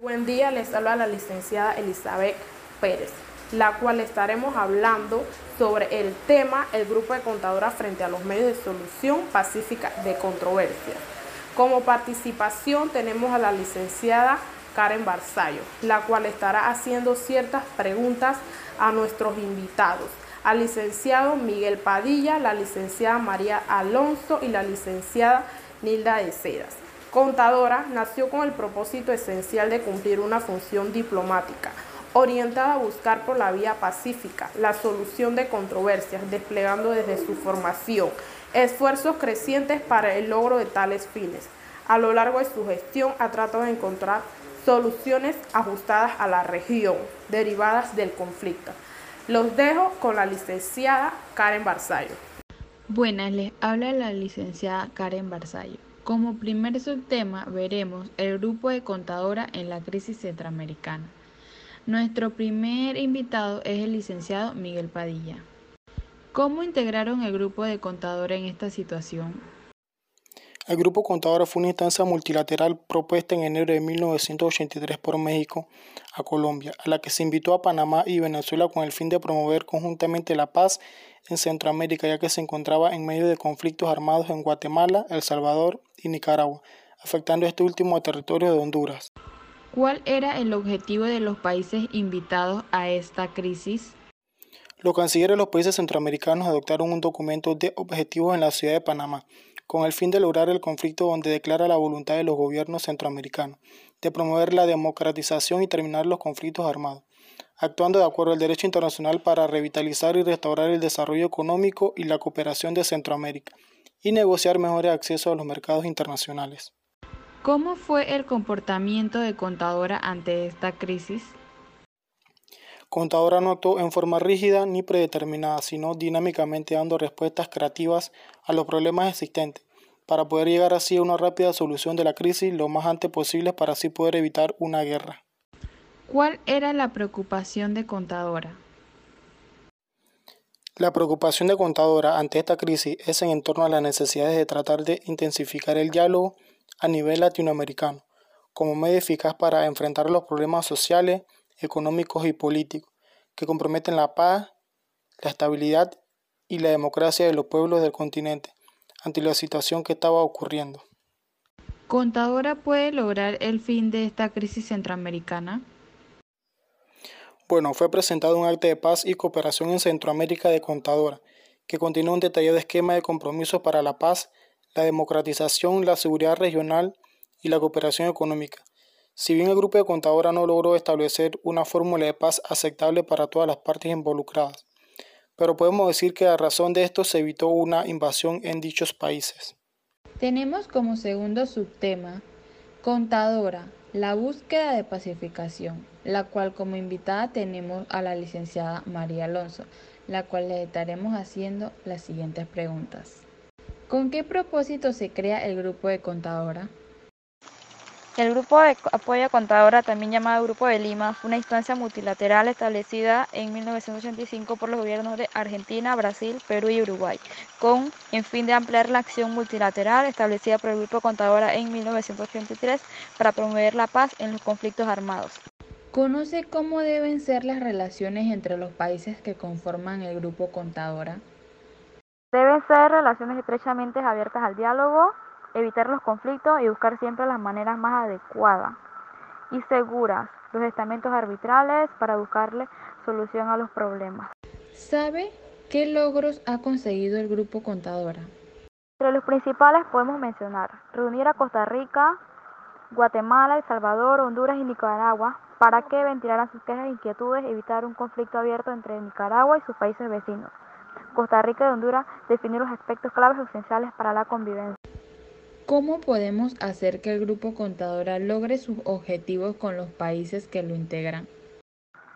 Buen día, les habla la licenciada Elizabeth Pérez, la cual estaremos hablando sobre el tema el grupo de contadoras frente a los medios de solución pacífica de controversia. Como participación tenemos a la licenciada Karen Barzallo, la cual estará haciendo ciertas preguntas a nuestros invitados, al licenciado Miguel Padilla, la licenciada María Alonso y la licenciada Nilda de Cedas. Contadora nació con el propósito esencial de cumplir una función diplomática, orientada a buscar por la vía pacífica la solución de controversias, desplegando desde su formación esfuerzos crecientes para el logro de tales fines. A lo largo de su gestión ha tratado de encontrar soluciones ajustadas a la región, derivadas del conflicto. Los dejo con la licenciada Karen Barzallo. Buenas, les habla la licenciada Karen Barzallo. Como primer subtema veremos el grupo de contadora en la crisis centroamericana. Nuestro primer invitado es el licenciado Miguel Padilla. ¿Cómo integraron el grupo de contadora en esta situación? El Grupo Contadora fue una instancia multilateral propuesta en enero de 1983 por México a Colombia, a la que se invitó a Panamá y Venezuela con el fin de promover conjuntamente la paz en Centroamérica, ya que se encontraba en medio de conflictos armados en Guatemala, El Salvador y Nicaragua, afectando este último territorio de Honduras. ¿Cuál era el objetivo de los países invitados a esta crisis? Los cancilleres de los países centroamericanos adoptaron un documento de objetivos en la ciudad de Panamá, con el fin de lograr el conflicto donde declara la voluntad de los gobiernos centroamericanos de promover la democratización y terminar los conflictos armados, actuando de acuerdo al derecho internacional para revitalizar y restaurar el desarrollo económico y la cooperación de Centroamérica, y negociar mejores accesos a los mercados internacionales. ¿Cómo fue el comportamiento de Contadora ante esta crisis? Contadora no actuó en forma rígida ni predeterminada, sino dinámicamente dando respuestas creativas a los problemas existentes, para poder llegar así a una rápida solución de la crisis lo más antes posible para así poder evitar una guerra. ¿Cuál era la preocupación de Contadora? La preocupación de Contadora ante esta crisis es en torno a las necesidades de tratar de intensificar el diálogo a nivel latinoamericano, como medio eficaz para enfrentar los problemas sociales, económicos y políticos que comprometen la paz, la estabilidad y la democracia de los pueblos del continente ante la situación que estaba ocurriendo. ¿Contadora puede lograr el fin de esta crisis centroamericana? Bueno, fue presentado un acta de paz y cooperación en Centroamérica de Contadora, que contiene un detallado esquema de compromisos para la paz, la democratización, la seguridad regional y la cooperación económica, si bien el grupo de contadora no logró establecer una fórmula de paz aceptable para todas las partes involucradas, pero podemos decir que a razón de esto se evitó una invasión en dichos países. Tenemos como segundo subtema Contadora, la búsqueda de pacificación, la cual como invitada tenemos a la licenciada María Alonso, la cual le estaremos haciendo las siguientes preguntas. ¿Con qué propósito se crea el grupo de Contadora? El Grupo de Apoyo a Contadora, también llamado Grupo de Lima, fue una instancia multilateral establecida en 1985 por los gobiernos de Argentina, Brasil, Perú y Uruguay, con el fin de ampliar la acción multilateral establecida por el Grupo Contadora en 1983 para promover la paz en los conflictos armados. ¿Conoce cómo deben ser las relaciones entre los países que conforman el Grupo Contadora? Deben ser relaciones estrechamente abiertas al diálogo, evitar los conflictos y buscar siempre las maneras más adecuadas y seguras, los estamentos arbitrales para buscarle solución a los problemas. ¿Sabe qué logros ha conseguido el grupo Contadora? Entre los principales podemos mencionar reunir a Costa Rica, Guatemala, El Salvador, Honduras y Nicaragua para que ventilaran sus quejas e inquietudes, evitar un conflicto abierto entre Nicaragua y sus países vecinos. Costa Rica y Honduras definir los aspectos claves esenciales para la convivencia. ¿Cómo podemos hacer que el grupo Contadora logre sus objetivos con los países que lo integran?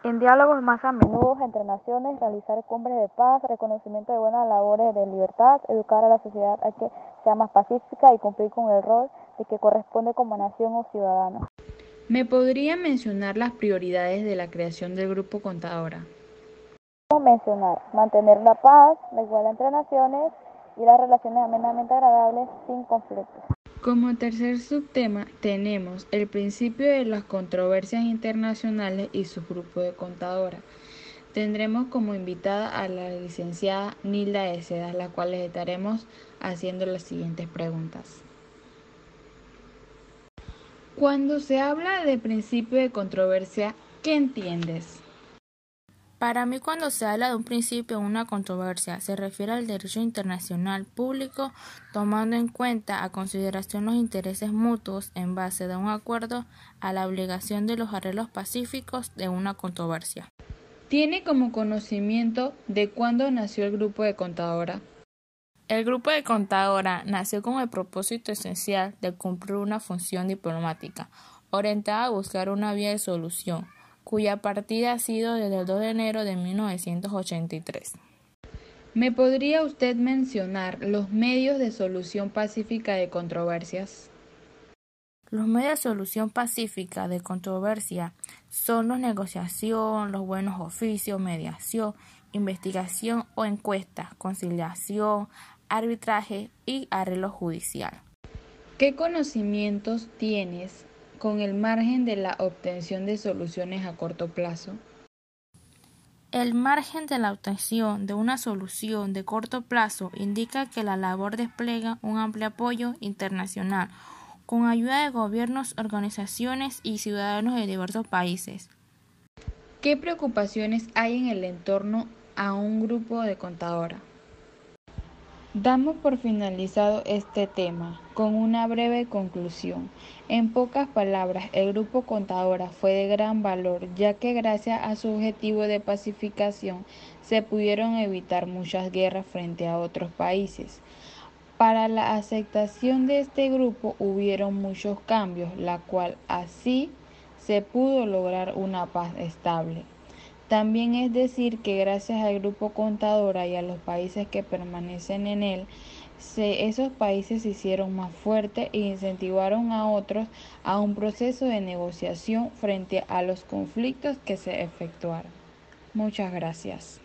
En diálogos más a menudo entre naciones, realizar cumbres de paz, reconocimiento de buenas labores de libertad, educar a la sociedad a que sea más pacífica y cumplir con el rol de que corresponde como nación o ciudadano. ¿Me podría mencionar las prioridades de la creación del grupo Contadora? mencionar mantener la paz, la igualdad entre naciones, y las relaciones amenamente agradables sin conflictos. Como tercer subtema tenemos el principio de las controversias internacionales y su grupo de contadora. Tendremos como invitada a la licenciada Nilda Eseda, la cual les estaremos haciendo las siguientes preguntas. Cuando se habla de principio de controversia, ¿qué entiendes? Para mí, cuando se habla de un principio o una controversia, se refiere al derecho internacional público, tomando en cuenta a consideración los intereses mutuos en base de un acuerdo a la obligación de los arreglos pacíficos de una controversia. ¿Tiene como conocimiento de cuándo nació el grupo de contadora? El grupo de contadora nació con el propósito esencial de cumplir una función diplomática, orientada a buscar una vía de solución, cuya partida ha sido desde el 2 de enero de 1983. ¿Me podría usted mencionar los medios de solución pacífica de controversias? Los medios de solución pacífica de controversia son la negociación, los buenos oficios, mediación, investigación o encuesta, conciliación, arbitraje y arreglo judicial. ¿Qué conocimientos tienes con el margen de la obtención de soluciones a corto plazo? El margen de la obtención de una solución de corto plazo indica que la labor despliega un amplio apoyo internacional con ayuda de gobiernos, organizaciones y ciudadanos de diversos países. ¿Qué preocupaciones hay en el entorno a un grupo de contadora? Damos por finalizado este tema con una breve conclusión. En pocas palabras, el grupo contadora fue de gran valor, ya que gracias a su objetivo de pacificación se pudieron evitar muchas guerras frente a otros países. Para la aceptación de este grupo hubieron muchos cambios, la cual así se pudo lograr una paz estable. También es decir que gracias al grupo contadora y a los países que permanecen en él, esos países se hicieron más fuertes e incentivaron a otros a un proceso de negociación frente a los conflictos que se efectuaron. Muchas gracias.